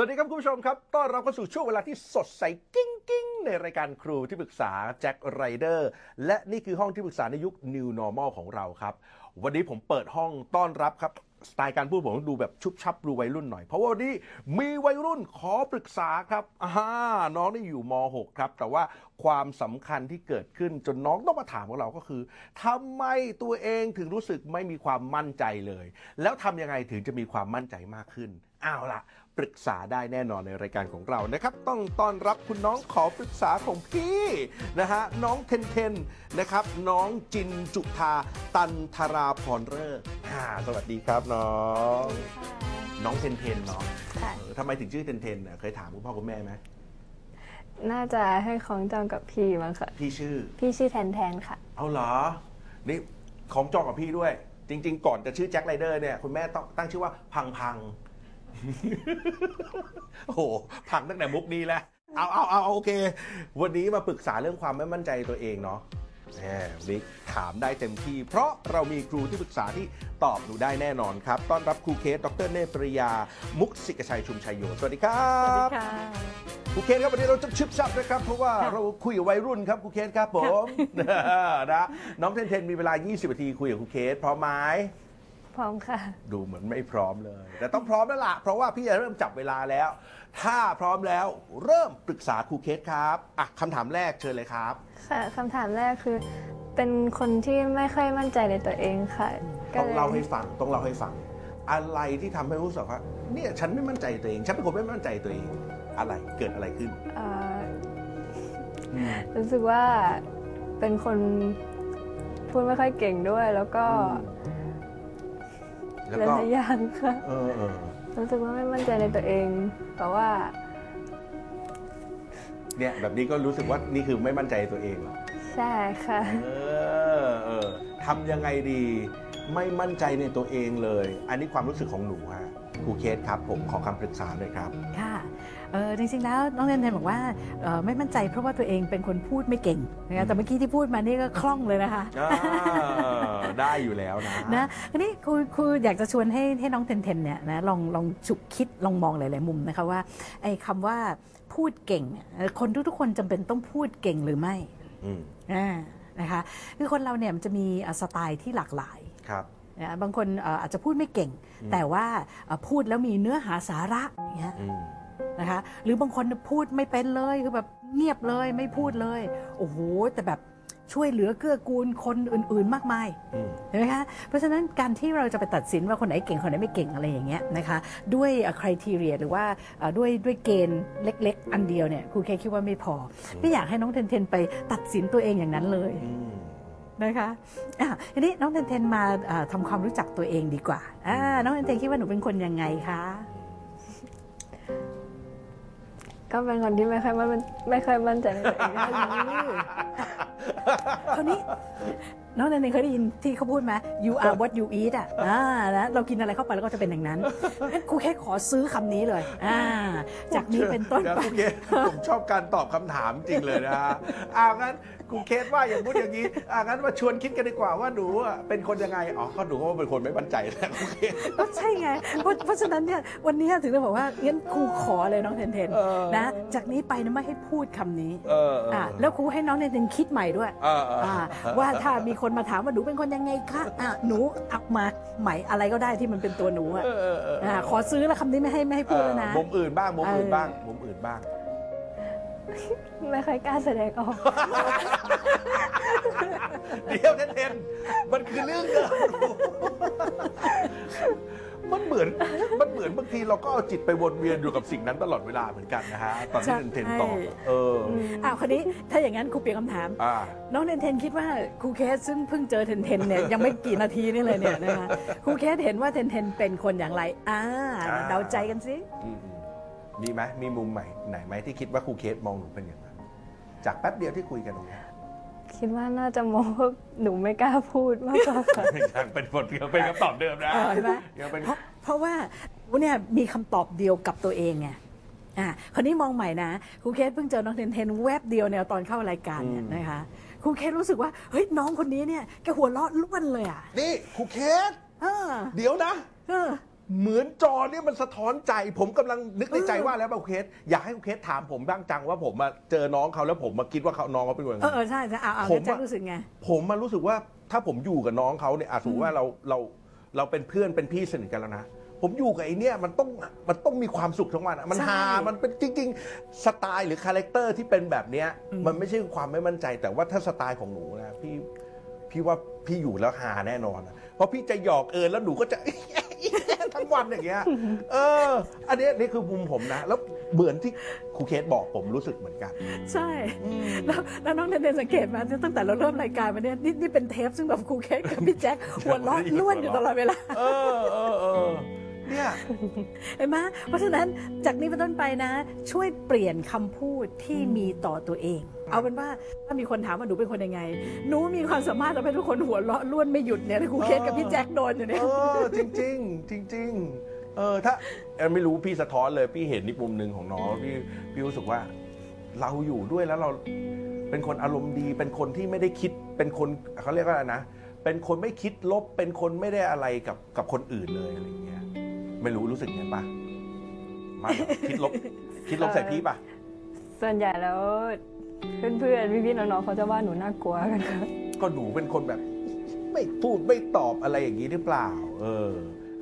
สวัสดีครับคุณผู้ชมครับ ต้อนรับเข้าสู่ช่วงเวลาที่สดใสกิ้งกิ้งในรายการครูที่ปรึกษาแจ็คไรเดอร์และนี่คือห้องที่ปรึกษาในยุค New Normal ของเราครับ วันนี้ผมเปิดห้องต้อนรับครับ สไตล์การพูดผมดูแบบชุบชับดูวัยรุ่นหน่อย เพราะว่าวันนี้มีวัยรุ่นขอปรึกษาครับอ่าน้องนี่อยู่ม .6 ครับ แต่ว่าความสำคัญที่เกิดขึ้นจนน้องต้องมาถามกับเราก็คือทำไมตัวเองถึงรู้สึกไม่มีความมั่นใจเลย แล้วทำยังไงถึงจะมีความมั่นใจมากขึ้นเอาล่ะ ปรึกษาได้แน่นอนในรายการของเรานะครับ ต้องต้อนรับคุณน้องขอปรึกษาของพี่นะฮะน้องเทนเทนนะครับ น้องจินจุธาตันธราพรเริกอ่าสวัสดีครับน้อง น้องเทนเทนเนาะค่ะ เออทำไมถึงชื่อเทนเทนเนี่ยเคยถามคุณพ่อคุณแม่ไหมน่าจะให้ของจองกับพี่มั้งค่ะ พี่ชื่อ พี่ชื่อแทนแทนค่ะ เอาเหรอ นี่ของจองกับพี่ด้วย จริง ๆ ก่อนจะชื่อแจ็คไรเดอร์เนี่ยคุณแม่ต้องตั้งชื่อว่าพังพัง โอ้โหพังตั้งแต่มุกนี้แล้วเอาเอาเอาเอาโอเค วันนี้มาปรึกษาเรื่องความไม่มั่นใจตัวเองเนาะแหมวันนี้ถามได้เต็มที่ เพราะเรามีครูที่ปรึกษาที่ตอบหนูได้แน่นอนครับ ต้อนรับครูเคส ดรเนตรปริยา มุกสิกชัยชุมชัยโย สวัสดีครับครูเคนครับวันนี้เราจะชิบชับนะครับ เพราะว่าเราคุยกับวัยรุ่นครับครูเคนครับผมนะน้องเทนเทนมีเวลา 20นาทีคุยกับครูเคสพร้อมไหม พร้อมค่ะ ดูเหมือนไม่พร้อมเลย แต่ต้องพร้อมแล้วล่ะ เพราะว่าพี่จะเริ่มจับเวลาแล้ว ถ้าพร้อมแล้วเริ่มปรึกษาครูเคสครับอะคำถามแรกเชิญเลยครับ ค่ะคำถามแรกคือ เป็นคนที่ไม่ค่อยมั่นใจในตัวเองค่ะก็ต้องยเล่าให้ฟังต้องเล่าให้ฟัง อะไรที่ทำให้รู้สึกว่าเนี่ยฉันไม่มั่นใจตัวเอง ฉันเป็นคนไม่มั่นใจตัวเอง อะไรเกิดอะไรขึ้นเอ่ออืม รู้สึกว่าเป็นคนพูดไม่ค่อยเก่งด้วย แล้วก็ แล้วหก็ลายๆอย่างค่ะ เออเออรู้สึกว่าไม่มั่นใจในตัวเองเพราะว่าเนี่ยแบบนี้ก็รู้สึกว่านี่คือไม่มั่นใจตัวเองเหรอ ใช่ค่ะ เออเออทำยังไงดีไม่มั่นใจในตัวเองเลย อันนี้ความรู้สึกของหนูฮะครูเคสครับ ผมขอคำปรึกษาเลยครับ ค่ะเออจริงๆ แล้วน้องเทนเทนบอกว่าเอ่อไม่มั่นใจเพราะว่าตัวเองเป็นคนพูดไม่เก่งนะคะแต่เมื่อกี้ที่พูดมานี่ก็คล่องเลยนะคะ อ่า ได้อยู่แล้วนะนะทีนี้ครูครูอยากจะชวนให้ให้น้องเทนเทนเนี่ยนะลองลองฉุกคิดลองมองหลาย ๆ มุมนะคะว่าไอ้คำว่าพูดเก่งเนี่ยเอ่อคนทุกๆคนจำเป็นต้องพูดเก่งหรือไม่อืมอ่านะคะคือคนเราเนี่ยมันจะมีเอ่อสไตล์ที่หลากหลายครับนะบางคนเอ่ออาจจะพูดไม่เก่ง แต่ว่าเอ่อพูดแล้วมีเนื้อหาสาระอย่างเงี้ยอืมนะคะหรือบางคนพูดไม่เป็นเลยคือแบบเงียบเลยไม่พูดเลย โอ้โหแต่แบบ ช่วยเหลือเกื้อกูลคนอื่น ๆ มากมายอืมเห็นไหมคะเพราะฉะนั้นการที่เราจะไปตัดสินว่าคนไหนเก่งคนไหนไม่เก่งอะไรอย่างเงี้ยนะคะด้วยคุณทีเรียหรือว่าเอ่อด้วยด้วยเกณฑ์เล็ก ๆ อันเดียวเนี่ยครูเคคิดว่าไม่พอ ไม่อยากให้น้องเทนเทนไปตัดสินตัวเองอย่างนั้นเลยอืมนะคะอะทีนี้น้องเทนเทนมาเอ่อทำความรู้จักตัวเองดีกว่าอ่าน้องเทนเทนคิดว่าหนูเป็นคนยังไงคะก็เป็นคนที่ไม่ค่อยมั่นไม่ค่อยมั่นใจในตัวเองเท่าไหร่ คราวนี้น้องเทนเทนเคยได้ยินที่เขาพูดไหม you are what you eat อะอ่านะเรากินอะไรเข้าไปแล้วก็จะเป็นอย่างนั้นงั้นครูแค่ขอซื้อคำนี้เลยอ่าจากนี้เป็นต้นดี๋ยวไปครูเคผมชอบการตอบคำถามจริงเลยนะฮะอ้างั้น ครูเคสว่าอย่างพูดอย่างนี้อ่างั้นมาชวนคิดกันดีกว่าว่าหนูอะเป็นคนยังไงอ๋อก็หนูก็เป็นคนไม่มั่นใจแหละครูเคส ก็ใช่ไงเพราะเพราะฉะนั้นเนี่ยวันนี้ถึงได้บอกว่างั้นครูขอเลยน้องเทนเทนเออ นะ จากนี้ไปนะไม่ให้พูดคำนี้เออเอออ่าแล้วครูให้น้องเทนเทนคิดใหม่ด้วยเออเอออ่าว่าถ้ามีคนมาถามว่าหนูเป็นคนยังไงคะอะหนูอักมาใหม่อะไรก็ได้ที่มันเป็นตัวหนูอะเออเออเอออ่าขอซื้อแล้วคำนี้ไม่ให้ไม่ให้พูดแล้วนะเออมุมอื่นบ้างมุมอื่นเออบ้างมุมอื่นบ้าง ไม่ค่อยกล้าแสดงออก เดี๋ยวเทนเทนมันคือเรื่องเดิมมันเหมือน มันเหมือนบางทีเราก็เอาจิตไปวนเวียนอยู่กับสิ่งนั้นตลอดเวลาเหมือนกันนะฮะ ตอนที่เทนเทนตอบเอออ้าวคนนี้ถ้าอย่างนั้นครูเปลี่ยนคำถามอ่าน้องเทนเทนคิดว่าครูเคสซึ่งเพิ่งเจอเทนเทนเนี่ยยังไม่กี่นาทีนี่เลยเนี่ยนะคะครูเคสเห็นว่าเทนเทนเป็นคนอย่างไร อ่าอ่าเดาใจกันสิอื มๆมีไหมมีมุมใหม่ไหนไหมที่คิดว่าครูเคสมองหนูเป็นอย่างนั้นจากแป๊บเดียวที่คุยกันตรงเนี้ยคิดว่าน่าจะมองว่าหนูไม่กล้าพูดมากกว่าค่ะ ยังเป็นผลยังเป็นคำตอบเดิมนะเออเห็นไหมยังเป็นเพราะเพราะว่าเนี่ยมีคำตอบเดียวกับตัวเองไงอ่าคนนี้มองใหม่นะครูเคสเพิ่งเจอน้องเทนเทนแวบเดียวเนี่ยตอนเข้ารายการเนี่ยนะคะครูเคสรู้สึกว่าเฮ้ยน้องคนนี้เนี่ยแกหัวเราะล้วนเลยอะนี่ครูเคสเออเดี๋ยวนะ เออ เหมือนจอเนี่ยมันสะท้อนใจ ผมกำลังนึกในใจว่าแล้วครูเคสอยากให้ครูเคสถามผมบ้างจังว่าผมมาเจอน้องเขาแล้วผมมาคิดว่าเขาน้องเขาเป็นคนยังเอไงอเออใช่ใช่เอาเอาผมแจ็คอะรู้สึกไง ผมมารู้สึกว่าถ้าผมอยู่กับน้องเขาเนี่ยอาสมมติว่าเราเราเราเป็นเพื่อนเป็นพี่สนิทกันแล้วนะ ผมอยู่กับไอ้เนี่ยมันต้องมันต้องมีความสุขทั้งวันอะมันใช่ ฮามันเป็นจริง ๆ สไตล์หรือ character ที่เป็นแบบเนี้ย มันไม่ใช่ความไม่มั่นใจ แต่ว่าถ้าสไตล์ของหนูนะพี่พี่ว่าพี่อยู่แล้วฮาแน่นอนอะเพราะพี่จะหยอกเอินแล้วหนูก็จะ ทั้งวันอย่างเงี้ย เออ อันเนี้ยนี่คือมุมผมนะ แล้วเหมือนที่ครูเคสบอกผมรู้สึกเหมือนกัน ใช่ แล้วแล้วน้องเทนๆสังเกตไหมาตั้งแต่เราเริ่มรายการมาเนี่ยนี่นี่เป็นเทปซึ่งแบบครูเคสกับพี่แจ็คหัวเราะร่วนอยู่ตลอดเวลา เออเออเออ เนี่ยเห็นไหมเพราะฉะนั้นจากนี้เป็นต้นไปนะ ช่วยเปลี่ยนคำพูดที่มีต่อตัวเอง เอาเป็นว่าถ้ามีคนถามว่าหนูเป็นคนยังไง หนูมีความสามารถทำให้ทุกคนหัวเราะล้วนไม่หยุดเนี่ยครูเคสกับพี่แจ็คโดนอยู่เนี่ยเออจริงจริงๆจริงๆเออถ้าเออไม่รู้พี่สะท้อนเลยพี่เห็นอีกมุมหนึ่งของน้องพี่พี่รู้สึกว่า เราอยู่ด้วยแล้วเราเป็นคนอารมณ์ดี เป็นคนที่ไม่ได้คิดเป็นคนเขาเรียกว่าอะไรนะเป็นคนไม่คิดลบเป็นคนไม่ได้อะไรกับกับคนอื่นเลยอะไรอย่างเงี้ย ไม่รู้รู้สึกไงปะมาแบบคิดลบคิดลบใส่พี่ปะส่วนใหญ่แล้วเพื่อนๆพี่ๆน้องๆเขาจะว่าหนูน่ากลัวกันค่ะก็หนูเป็นคนแบบ ไม่พูดไม่ตอบอะไรอย่างนี้หรือเปล่า เออ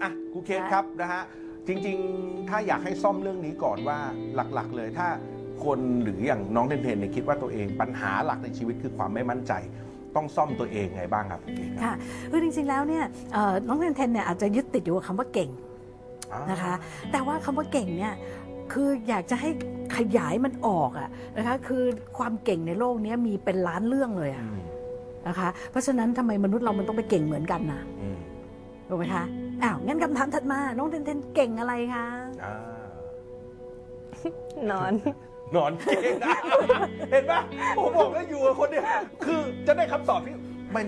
อะครูเคสครับนะฮะจริง ๆ ถ้าอยากให้ซ่อมเรื่องนี้ก่อนว่าหลักๆ เลยถ้าคนหรืออย่างน้องเทนเทนเนี่ยคิดว่าตัวเองปัญหาหลักในชีวิตคือความไม่มั่นใจต้องซ่อมตัวเองไงบ้างครับครูเคสครับค่ะคือจริงๆแล้วเนี่ยเอ่อน้องเทนเทนเนี่ยอาจจะยึดติดอยู่กับคำว่าเก่งอ่า นะคะแต่ว่าคำว่าเก่งเนี่ยคืออยากจะให้ขยายมันออกอะนะคะคือความเก่งในโลกนี้มีเป็นล้านเรื่องเลยอือะมนะคะเพราะฉะนั้นทำไมมนุษย์เรามันต้องไปเก่งเหมือนกันนะอืมถูกไหมคะอ้าวงั้นคำถามถัดมาน้องเทนเทนเก่งอะไรคะอ่านอนนอนเก่งนะเห็นปะผมบอกแล้วอยู่กับคนเนี่ยคือจะได้คำตอบที่มัน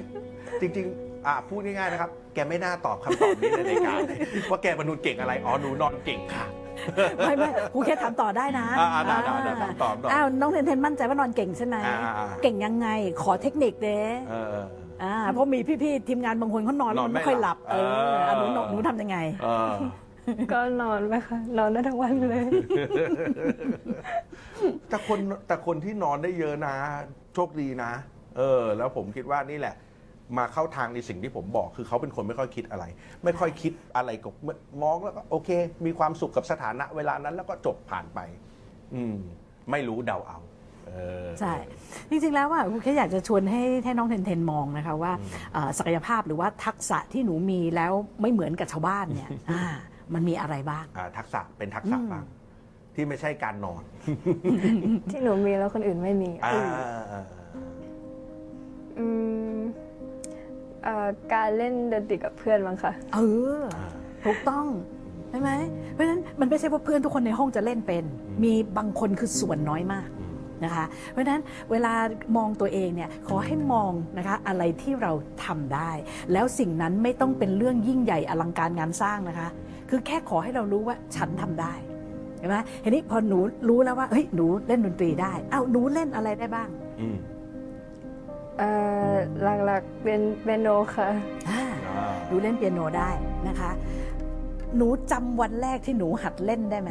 จริง ๆ อะพูดง่ายๆนะครับ แกไม่น่าตอบคำตอบนี้ในรายการเลยว่าแกมนุษย์เก่งอะไร อ๋อ หนูนอนเก่งค่ะ ไม่ไม่ครูแค่ถามต่อได้นะอ่าได้ได้ได้ตอบตอบตอบอ้าวน้องเทนเทนมั่นใจว่านอนเก่งใช่ไหม อ่าอ่า เก่งยังไง ขอเทคนิคเด้เออ อ่าเพราะมีพี่ๆทีมงานบางคนเขานอนนอนไม่ค่อยหลับไม่เอหลับออะหนูเออหนูหนูทำยังไง เออ ก็นอนไปค่ะ นอนได้ทั้งวันเลย แต่คนแต่คนที่นอนได้เยอะนะ โชคดีนะ เออ แล้วผมคิดว่านี่แหละ มาเข้าทางในสิ่งที่ผมบอกคือเขาเป็นคนไม่ค่อยคิดอะไร ไม่ค่อยคิดอะไรกับมองแล้วก็โอเค มีความสุขกับสถานะเวลานั้นแล้วก็จบผ่านไป อืม ไม่รู้เดาเอาเออใช่ จริงๆ แล้วอะครูแค่อยากจะชวนให้ให้น้องเทนเทนมองนะคะว่าเอ่อศักยภาพหรือว่าทักษะที่หนูมีแล้วไม่เหมือนกับชาวบ้านเนี่ยอ่ามันมีอะไรบ้างอ่าทักษะเป็นทักษะอืมบ้างที่ไม่ใช่การนอน ที่หนูมีแล้วคนอื่นไม่มีอ่าอืม เอ่อการเล่นดนตรีกับเพื่อนบ้างค่ะ เออ ถูกต้องใช่ไหม เพราะฉะนั้นมันไม่ใช่ว่าเพื่อนทุกคนในห้องจะเล่นเป็น มีบางคนคือส่วนน้อยมากอืมนะคะ เพราะฉะนั้นเวลามองตัวเองเนี่ยขอให้มองนะคะอะไรที่เราทำได้ แล้วสิ่งนั้นไม่ต้องเป็นเรื่องยิ่งใหญ่อลังการงานสร้างนะคะ คือแค่ขอให้เรารู้ว่าฉันทำได้เห็นไหมทีนี้พอหนูรู้แล้วว่าเฮ้ยหนูเล่นดนตรีได้ เอ้าหนูเล่นอะไรได้บ้าง อืม เอ่อหลักๆเป็นเปียโนค่ะอ่าอ่าหนูเล่นเปียโนได้นะคะ หนูจำวันแรกที่หนูหัดเล่นได้ไหม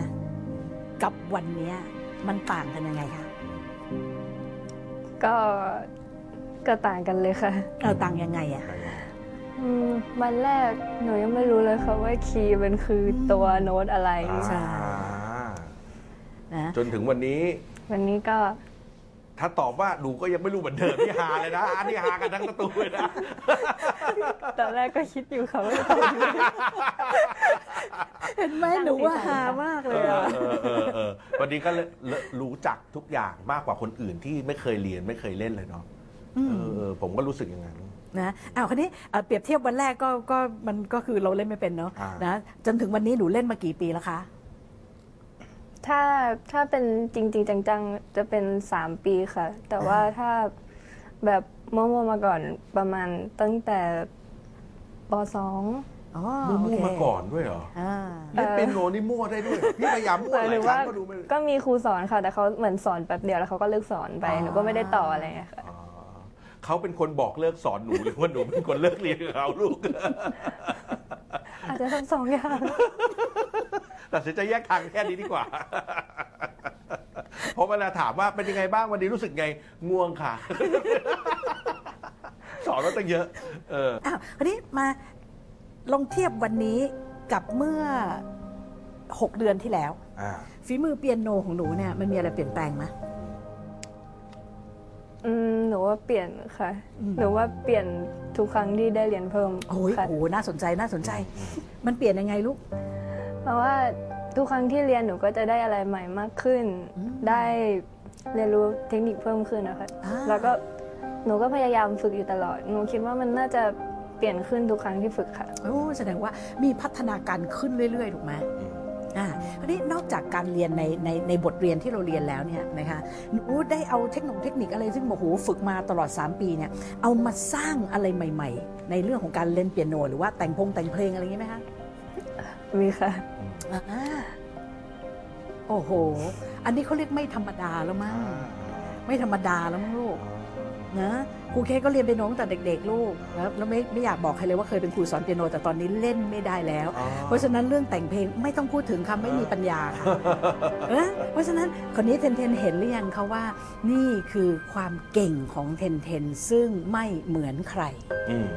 กับวันเนี้ยมันต่างกันยังไงคะก็ก็ต่างกันเลยค่ะเออต่างยังไงอะ อืมวันแรกหนูยังไม่รู้เลยค่ะว่าคีย์มันคือตัวโน้ตอะไร ใช่ อ่านะจนถึงวันนี้วันนี้ก็ ถ้าตอบว่าหนูก็ยังไม่รู้เหมือนเดิมที่ฮาเลยนะ อันนี้ฮากันทั้งประตูเลยนะ ตอนแรกก็คิดอยู่ค่ะว่าเห็นไหมหนูว่าหามากเอเลยออะ เออเออเออวันนี้ก็เลยเลยรู้จักทุกอย่างมากกว่าคนอื่นที่ไม่เคยเรียนไม่เคยเล่นเลยเนาะเออเออผมก็รู้สึกอย่างนั้น นะอ้าวคันนี้เอ่อเปรียบเทียบวันแรกก็ก็มันก็คือเราเล่นไม่เป็นเนาะอ่าน นะจนถึงวันนี้หนูเล่นมากี่ปีแล้วคะ ถ้าถ้าเป็นจริง ๆ จังๆ จะเป็น 3 ปีค่ะ แต่ว่าถ้าแบบมั่วๆมาก่อนประมาณตั้งแต่ปสอง อ๋อมั่วโอเคๆมาก่อนด้วยเหรออ่า เล่นเป็นโนนี่มั่วได้ด้วยพี่พยายามมั่วแต่หหลารืยอครั้ว่างก็ดูไม่ก็มีครูสอนค่ะ แต่เขาเหมือนสอนแป๊บเดียวแล้วเขาก็เลิกสอนไปอ๋อหนูก็ไม่ได้ต่ออะไรอะค่ะ อ๋อเขาเป็นคนบอกเลิกสอนหนูหรือว่าหนูเป็นคนเลิกเรียนกับเขาลูก อาจจะทั้งสองอย่าง ตัดสินใจแยกทางแค่นี้ดีกว่า เพราะเวลาถามว่าเป็นยังไงบ้างวันนี้รู้สึกไงง่วงค่ะ สอนมาตั้งเยอะ เออ อ้าวคราวนี้มาลองเทียบวันนี้กับเมื่อ 6 เดือนที่แล้ว อ่า ฝีมือเปียโนของหนูเนี่ยมันมีอะไรเปลี่ยนแปลงไหม อืมหนูว่าเปลี่ยนค่ะอืมหนูว่าเปลี่ยนทุกครั้งที่ได้เรียนเพิ่มโอ้ยค่ะโอ้โหน่าสนใจน่าสนใจ มันเปลี่ยนยังไงลูก เพราะว่าทุกครั้งที่เรียนหนูก็จะได้อะไรใหม่มากขึ้น อืมได้เรียนรู้เทคนิคเพิ่มขึ้นนะคะอ่า แล้วก็หนูก็พยายามฝึกอยู่ตลอด หนูคิดว่ามันน่าจะเปลี่ยนขึ้นทุกครั้งที่ฝึกค่ะ โอ้แสดงว่ามีพัฒนาการขึ้นเรื่อยๆถูกไหมอ่าคราวนี้นอกจากการเรียนในในในบทเรียนที่เราเรียนแล้วเนี่ยนะคะหนูได้เอาเทคโนโลยีเทคนิคอะไรซึ่งโอ้โหฝึกมาตลอด 3 ปีเนี่ยเอามาสร้างอะไรใหม่ ๆ ในเรื่องของการเล่นเปียโน หรือว่าแต่งพงแต่งเพลงอะไรอย่างนี้ไหมคะมีค่ะอ่าโอ้โห อันนี้เขาเรียกไม่ธรรมดาแล้วมั้งไม่ธรรมดาแล้วมั้งลูก นะครูเคกก็เรียนเปียโนตั้งแต่เด็ก ๆ ลูกแล้วแล้วไม่ไม่อยากบอกใครเลยว่าเคยเป็นครูสอนเปียโนแต่ตอนนี้เล่นไม่ได้แล้ว อ๋อ เพราะฉะนั้นเรื่องแต่งเพลงไม่ต้องพูดถึงคำไม่มีปัญญาค่ะเออเพราะฉะนั้นคนนี้เทนเทนเห็นหรือยังคะว่า นี่คือความเก่งของเทนเทนซึ่งไม่เหมือนใคร อืม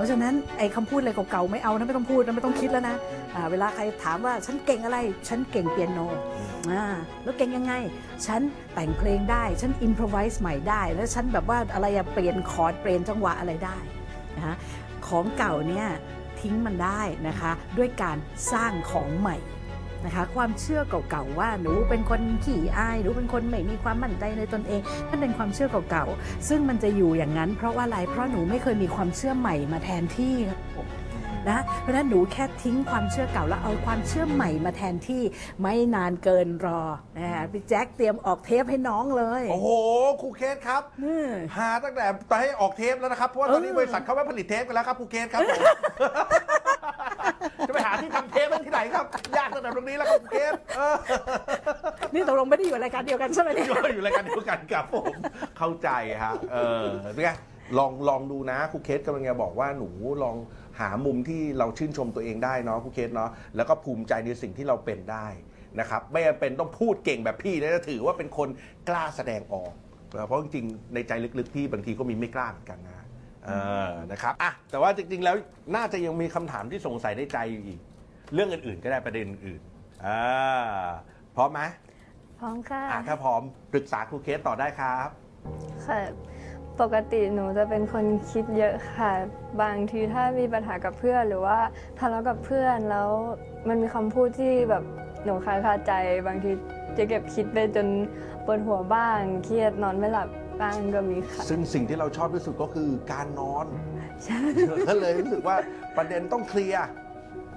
ราะฉะนั้นไอ้คำพูดอะไรเก่าๆไม่เอานะไม่ต้องพูดนะไม่ต้องคิดแล้วนะเวลาใครถามว่าฉันเก่งอะไร ฉันเก่งเปียโนแล้วเก่งยังไง ฉันแต่งเพลงได้ ฉันอินพรไวส์ใหม่ได้ แล้วฉันแบบว่าอะไรเปลี่ยนคอร์ดเปลี่ยนจังหวะอะไรได้นะคะของเก่าเนี่ยทิ้งมันได้นะคะ ด้วยการสร้างของใหม่ นะคะความเชื่อเก่าๆว่าหนูเป็นคนขี้อายหนูเป็นคนไม่มีความมั่นใจในตนเองนั่นเป็นความเชื่อเก่าๆซึ่งมันจะอยู่อย่างนั้น เพราะว่าอะไรเพราะหนูไม่เคยมีความเชื่อใหม่มาแทนที่ครับผมนะเพราะฉะนั้นหนูแค่ทิ้งความเชื่อเก่าแล้วเอาความเชื่อใหม่มาแทนที่ไม่นานเกินรอนะคะพี่แจ็คเตรียมออกเทปให้น้องเลย โอ้โหครูเคสครับนี่หาตั้งแต่ตอนให้ออกเทปแล้วนะครับเพราะว่าตอนนี้เออบริษัทเขาไม่ผลิตเทปกันแล้วครับครูเคสครับผม จะไปหาที่ทำเทปมันที่ไหนครับ ยากตั้งแต่ตรงนี้แล้วครับครูเคสเออนี่ตกลงไม่ได้อยู่รายการเดียวกันใช่ไหมเนี่ยอยู่อยู่รายการเดียวกันครับผมเข้าใจฮะเออเป็นไงลองลองดูนะครูเคสกำลังจะบอกว่าหนูลองหามุมที่เราชื่นชมตัวเองได้เนาะครูเคสเนาะแล้วก็ภูมิใจในสิ่งที่เราเป็นได้นะครับไม่จำเป็นต้องพูดเก่งแบบพี่นะถือว่าเป็นคนกล้าแสดงออกนะเพราะจริงๆในใจลึกๆพี่บางทีก็มีไม่กล้าเหมือนกันนะ เออนะครับอะแต่ว่าจริงๆแล้วน่าจะยังมีคำถามที่สงสัยในใจอยู่อีก เรื่องอื่นๆก็ได้ประเด็นอื่นๆอ่าพร้อมไหมพร้อมค่ะอะถ้าพร้อมปรึกษาครูเคสต่อได้ครับ ค่ะ ปกติหนูจะเป็นคนคิดเยอะค่ะ บางทีถ้ามีปัญหากับเพื่อน หรือว่าทะเลาะกับเพื่อนแล้วมันมีคำพูดที่แบบหนูคาคาใจ บางทีจะเก็บคิดไปจนปวดหัวบ้าง เครียดนอนไม่หลับ บ้างก็มีค่ะ ซึ่งสิ่งที่เราชอบที่สุดก็คือการนอนใช่ก็เลยรู้สึกว่าประเด็นต้องเคลียร์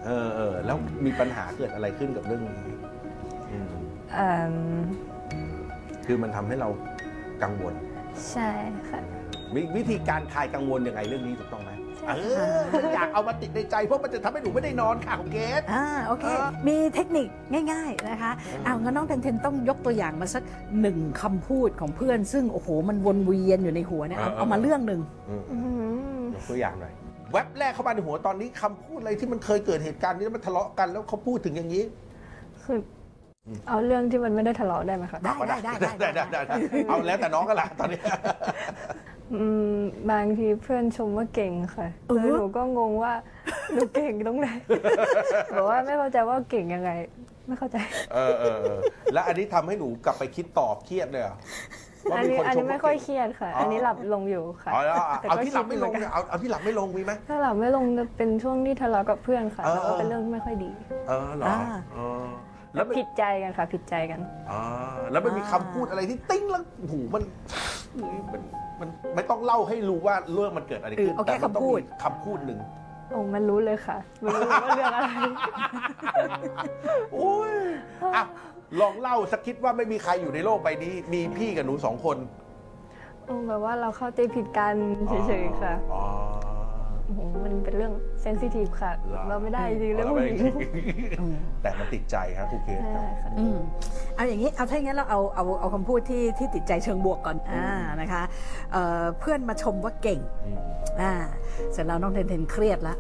เออเออแล้วมีปัญหาเกิดอะไรขึ้นกับเรื่องนี้อืมเอิ่มคือมันทำให้เรากังวล ใช่ค่ะ มีวิธีการคลายกังวลยังไงเรื่องนี้ถูกต้องไหมใช่เออฉันอยากเอามาติดในใจเพราะมันจะทำให้หนูไม่ได้นอนค่ะคุณเกศ อ่าโอเคเออมีเทคนิคง่าย ๆนะคะอ้าวงั้นน้องเทนเทนต้องยกตัวอย่างมาสักหนึ่งคำพูดของเพื่อน ซึ่งโอ้โหมันวนเวียนอยู่ในหัวเนี่ยเอาเอามาเรื่องหนึ่งอืมอื้อหือยกตัวอย่างหน่อยแว็บแรกเข้ามาในหัวตอนนี้คำพูดอะไรที่มันเคยเกิดเหตุการณ์นี้แล้วมันทะเลาะกันแล้วเขาพูดถึงอย่างนี้ คืออเอาเรื่องที่มันไม่ได้ทะเลาะได้ไหมคะ ได้ก็ได้ได้ได้ได้ได้ได้ได้เอาแล้วแต่น้องกันละตอนนี้ อืมบางทีเพื่อนชมว่าเก่งค่ะเออแล้วหนูก็งงว่าหนูเก่งตรงไหน บอกว่าไม่เข้าใจว่าเก่งยังไง ไม่เข้าใจ เออเออเออแล้วอันนี้ทำให้หนูกลับไปคิดตอบเครียดเลยเหรอว่าอันมีนี้คนอันชนี้มไม่ว่าค่อยเก่งเครียดค่ะ อ๋ออั อันนี้หลับลงอยู่ค่ะอ๋อแล้วเอาแต่เอาก็ที่หลับไม่ลงคิดเหมือนกันเอาเอาที่หลับไม่ลงมีไหม ถ้าหลับไม่ลงจะเป็นช่วงที่ทะเลาะกับเพื่อนค่ะเออ แล้วก็เป็นเรื่องไม่ค่อยดี เออเหรออ่า เออ แล้วมันผิดใจกันค่ะ ผิดใจกันอ่าแล้วมันมีคำพูดอะไรที่ติ้งแล้วโอ้โหมันมันมันไม่ต้องเล่าให้รู้ว่าเรื่องมันเกิดอะไรขึ้นเออเอาแค่แต่มันต้องคำพูด มีคำพูดหนึ่งโอ้มันรู้เลยค่ะมันรู้ว่าเรื่องอะไร โอ้ยอะลองเล่าสักคิดว่าไม่มีใครอยู่ในโลกใบนี้ มีพี่กับหนูสองคน โอ้แบบว่าเราเข้าใจผิดกันเฉยๆค่ะ อ๋อโอ้ โหมันเป็นเป็นเรื่องเซนซิทีฟค่ะ หรอ เราไม่ได้จริงๆเรื่องเราผู้ไม่หญิงได้แต่มันติดใจครับครูเคสใช่ค่ะ อืมเอาอย่างนี้เอาถ้าอย่างนั้นเราเอาเอาเอาคำพูดที่ที่ติดใจเชิงบวกก่อนอ่านะคะเอ่อเพื่อนมาชมว่าเก่งอืมอ่าเสร็จแล้วน้องเทนเทนเครียดละ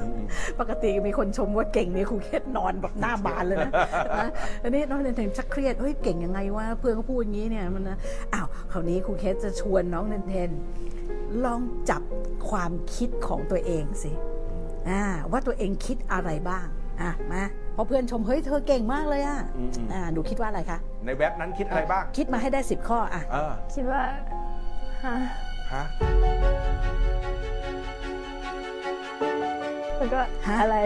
อืม ปกติมีคนชมว่าเก่งเนี่ยครูเคสนอนแบบหน้าบานเลยนะ นะอันนี้น้องเทนเทนชักเครียดเฮ้ยเก่งยังไงวะเพื่อนเขาพูดอย่างนี้เนี่ยมันนะอ้าวคราวนี้ครูเคสจะชวนน้องเทนเทน ลองจับความคิดของตัวเองสิอ่าว่าตัวเองคิดอะไรบ้างอะมาพอเพื่อนชมเฮ้ยเธอเก่งมากเลยอะอืมอืมอ่าหนูคิดว่าอะไรคะในเว็บนั้นคิดอะไรบ้าง คิดมาให้ได้สิบข้ออะเออคิดว่าฮะฮะ แล้วก็ฮะอะไร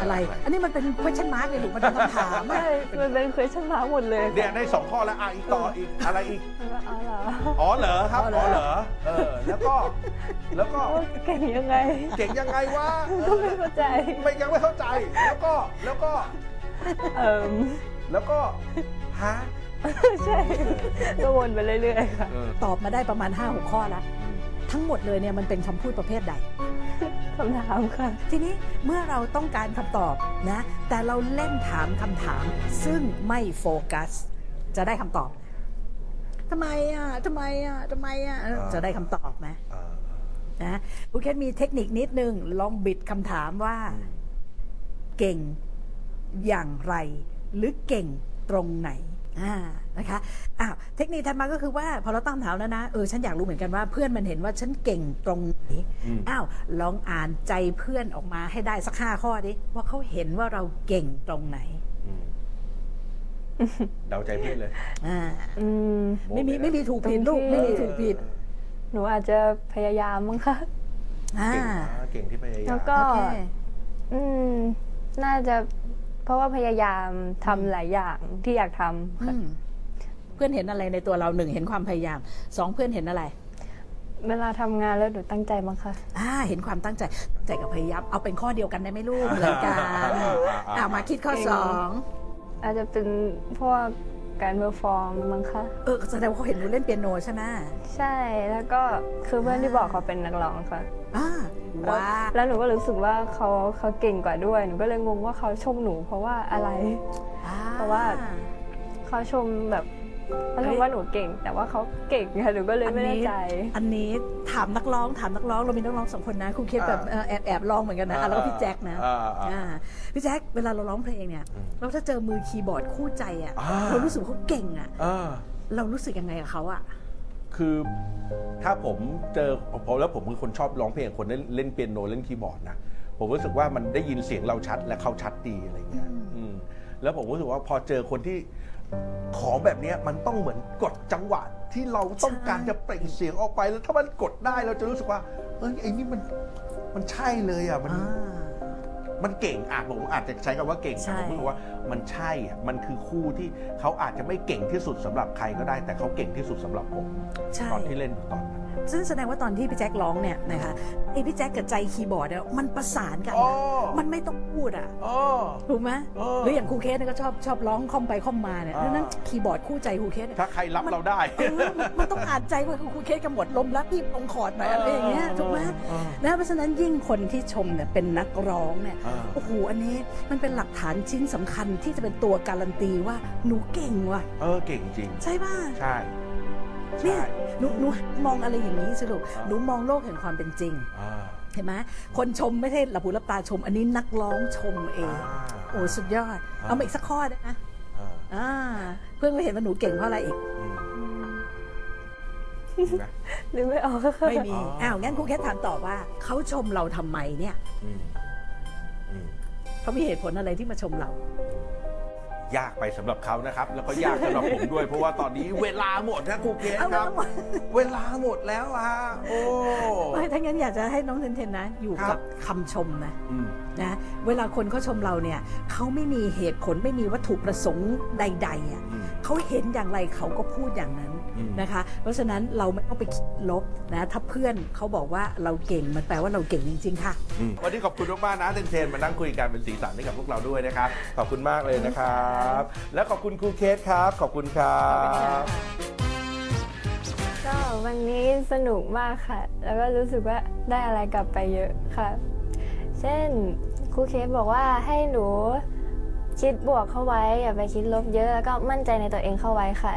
อะไร อันนี้มันเป็น question mark เลยหนูมันเป็นคำถามอะใช่มันเป็น question mark หมดเลยเนี่ยได้สองข้อแล้วอะอีกต่ออีกอะไรอีกแล้วก็อ๋อเหรออ๋อเหรอครับอ๋อเหรอ๋ออเหรอเออแล้วก็แล้วก็ว่าเก่งยังไงเก่งยังไงวะก็ไม่เข้าใจไม่ยังไม่เข้าใจ แล้วก็แล้วก็เอ่มแล้วก็ฮะใช่ก็วนไปเรื่อยๆค่ะเออตอบมาได้ประมาณ5 6ข้อแล้วทั้งหมดเลยเนี่ยมันเป็นคำพูดประเภทใด คำถามค่ะ ทีนี้เมื่อเราต้องการคำตอบนะ แต่เราเล่นถามคำถาม ซึ่งไม่โฟกัส จะได้คำตอบทำไมอะทำไมอะทำไมอะเออจะได้คำตอบไหมเออนะครูเคสมีเทคนิคนิดนึง ลองบิดคำถามว่า เก่งอย่างไร หรือเก่งตรงไหน อ่านะคะอ้าวเทคนิคถัดมาก็คือว่าพอเราตั้งคำถามแล้วนะเออฉันอยากรู้เหมือนกันว่าเพื่อนมันเห็นว่าฉันเก่งตรงไหนอืมอ้าวลองอ่านใจเพื่อนออกมาให้ได้สักห้าข้อดิว่าเขาเห็นว่าเราเก่งตรงไหนอืมเดาใจเพื่อนเลยอ่าอืมไม่มีไม่มีถูกผิดลูกไม่มีถูกผิด หนูอาจจะพยายามมั้งคะอ่าเก่งนะเก่งที่พยายาแล้มวก็โอเคอืม น่าจะ เพราะว่าพยายามทำหลายอย่างที่อยากทำค่ะอืมเพื่อนเห็นอะไรในตัวเราหนึ่งเห็นความพยายามสองเพื่อนเห็นอะไรเวลาทำงานแล้วหนูตั้งใจมั้งคะอ่าเห็นความตั้งใจตั้งใจกับพยายามเอาเป็นข้อเดียวกันได้ไหมลูกเหมือนกันอ่ามาคิดข้อสองอาจจะเป็นพวก การ perform มั้งคะ เออแสดงว่าเขาเห็นหนูเล่นเปียโนใช่ไหมใช่แล้วก็คือเพื่อนที่บอกเขาเป็นนักร้องค่ะอ่าว้าแล้วหนูก็รู้สึกว่าเขาเขาเก่งกว่าด้วยหนูก็เลยงงว่าเขาชมหนูเพราะว่าอะไร เพราะว่า เขาชมแบบ เขาชมว่าหนูเก่ง แต่ว่าเขาเก่งค่ะหนูก็เลยไม่แน่ใจ อันนี้ถามนักร้องถามนักร้องเรามีนักร้องสองคนนะครูเคสแบบเออแอบแอบร้องเหมือนกันนะอะแล้วก็พี่แจ็คนะอ่าอ่าอ่าพี่แจ็คเวลาเราร้องเพลงเนี่ยอืมเราถ้าเจอมือคีย์บอร์ดคู่ใจอะอ่าเรารู้สึกว่าเขาเก่งอะเออเรารู้สึกยังไงกับเขาอะคือถ้าผมเจอผมแล้วผมเป็นคนชอบร้องเพลงคนเล่นเล่นเปียโนเล่นคีย์บอร์ดนะผมรู้สึกว่ามันได้ยินเสียงเราชัดและเขาชัดดีอะไรเงี้ยอืมอืมแล้วผมรู้สึกว่าพอเจอคนที่ ของแบบเนี้ยมันต้องเหมือนกดจังหวะ ที่เราต้องการจะเปล่งเสียงออกไปแล้วถ้ามันกดได้เราจะรู้สึกว่าเอ้ยไอ้นี่มันมันใช่เลยอะมัน อ่า มันเก่งอะผมอาจจะใช้คำว่าเก่งใช่แต่ผมรู้สึกว่ามันใช่อะมันคือคู่ที่เขาอาจจะไม่เก่งที่สุดสำหรับใครก็ได้ แต่เขาเก่งที่สุดสำหรับผมใช่ตอนที่เล่นอยู่ตอนนั้นซึ่งแสดงว่าตอนที่พี่แจ็คร้องเนี่ยนะคะไอพี่แจ็คกับใจคีย์บอร์ดเนี่ยมันประสานกันอ๋อนะมันไม่ต้องพูดอะอ๋อถูกไหมเออหรืออย่างครูเคสเนี่ยก็ชอบชอบร้องคร่อมไปคร่อมมาเนี่ยอ่านั่นคีย์บอร์ดคู่ใจครูเคสเนี่ยถ้าใครรับเราได้เออมันต้องอ่านใจว่าครูเคสกันหมดลมแล้วรีบลงคอร์ดหน่อยอะไรอย่างเงี้ยถูกไหมเออนะเพราะฉะนั้นยิ่งคนที่ชมเนี่ยเป็นนักร้องเนี่ยเออโอ้โหอันนี้มันเป็นหลักฐานชิ้นสำคัญที่จะเป็นตัวการันตีว่าหนูเก่งว่ะ เออเก่งจริง ใช่ป่ะใช่เนี่ใช่ยหนูหนูมองอะไรอย่างนี้สิลูกอ่าหนูมองโลกแห่งความเป็นจริงอ่าเห็นไหมคนชมไม่ใช่หลับหูหลับตาชม อันนี้นักร้องชมเองอ่าโอ้สุดยอด เอามาอีกสักข้อได้ไหมอ่าอ่าเพื่อนก็เห็นว่าหนูเก่งเพราะอะไรอีกอืมเห็นไหมหรือไม่ออกค่ะไม่มีอ๋ออ้อ้าวงั้นครูแค่ถามต่อว่าเขาชมเราทำไมเนี่ยอืมอืม เขามีเหตุผลอะไรที่มาชมเรา ยากไปสำหรับเขานะครับ แล้วก็ยากสำหรับผมด้วย เพราะว่าตอนนี้เวลาหมดนะครูเกศเอาครับแล้วหมดเวลาหมดแล้วอะโอ้เอ้ยถ้างั้นอยากจะให้น้องเทนเทนนะ อยู่ครักับบคำชมนะอืมนะเวลาคนเขาชมเราเนี่ยเขาไม่มีเหตุผลไม่มีวัตถุประสงค์ใดๆอะอืมเขาเห็นอย่างไรเขาก็พูดอย่างนั้นอืมนะคะ เพราะฉะนั้นเราไม่ต้องไปคิดลบนะถ้าเพื่อนเขาบอกว่าเราเก่งมันแปลว่าเราเก่งจริงๆค่ะอืมวันนี้ขอบคุณมากๆนะเทนเทนมานั่งคุยกันเป็นสีสันให้กับพวกเราด้วยนะครับ ขอบคุณมากเลยนะครับและขอบคุณครูเคสครับ ขอบคุณครับก็วันนี้สนุกมากค่ะ แล้วก็รู้สึกว่าได้อะไรกลับไปเยอะค่ะ เช่นครูเคสบอกว่าให้หนูคิดบวกเข้าไว้อย่าไปคิดลบเยอะแล้วก็มั่นใจในตัวเองเข้าไว้ค่ะ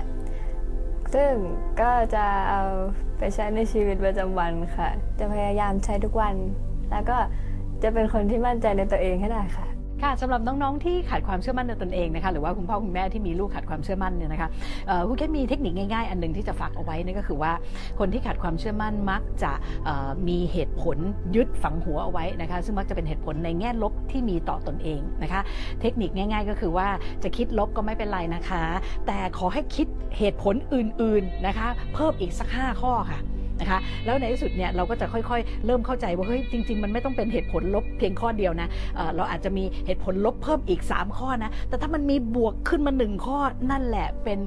ซึ่งก็จะเอาไปใช้ในชีวิตประจำวันค่ะ จะพยายามใช้ทุกวัน แล้วก็จะเป็นคนที่มั่นใจในตัวเองให้ได้ค่ะ ค่ะสำหรับน้องๆที่ขาดความเชื่อมั่นในตนเองนะคะหรือว่าคุณพ่อคุณแม่ที่มีลูกขาดความเชื่อมั่นเนี่ยนะคะคุณแค่มีเทคนิคง่ายๆ อันหนึ่งที่จะฝากเอาไว้นั่นก็คือว่าคนที่ขาดความเชื่อมั่นมักจะมีเหตุผลยึดฝังหัวเอาไว้นะคะซึ่งมักจะเป็นเหตุผลในแง่ลบที่มีต่อตนเองนะคะ เทคนิคง่าย ๆ ก็คือว่าจะคิดลบก็ไม่เป็นไรนะคะ แต่ขอให้คิดเหตุผลอื่นๆนะคะ เพิ่มอีกสัก 5 ข้อค่ะ นะคะแล้วในที่สุดเนี่ยเราก็จะค่อยๆ เริ่มเข้าใจว่าเฮ้ยจริง ๆ มันไม่ต้องเป็นเหตุผลลบเพียงข้อเดียวนะเเราอาจจะมีเหตุผลลบเพิ่มอีก 3 ข้อนะแต่ถ้ามันมีบวกขึ้นมา 1 ข้อนั่นแหละเป็น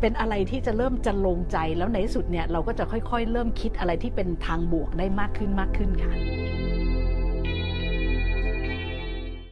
เป็นอะไรที่จะเริ่มจะลงใจแล้วในที่สุดเนี่ยเราก็จะค่อยๆ เริ่มคิดอะไรที่เป็นทางบวกได้มากขึ้นมากขึ้นค่ะ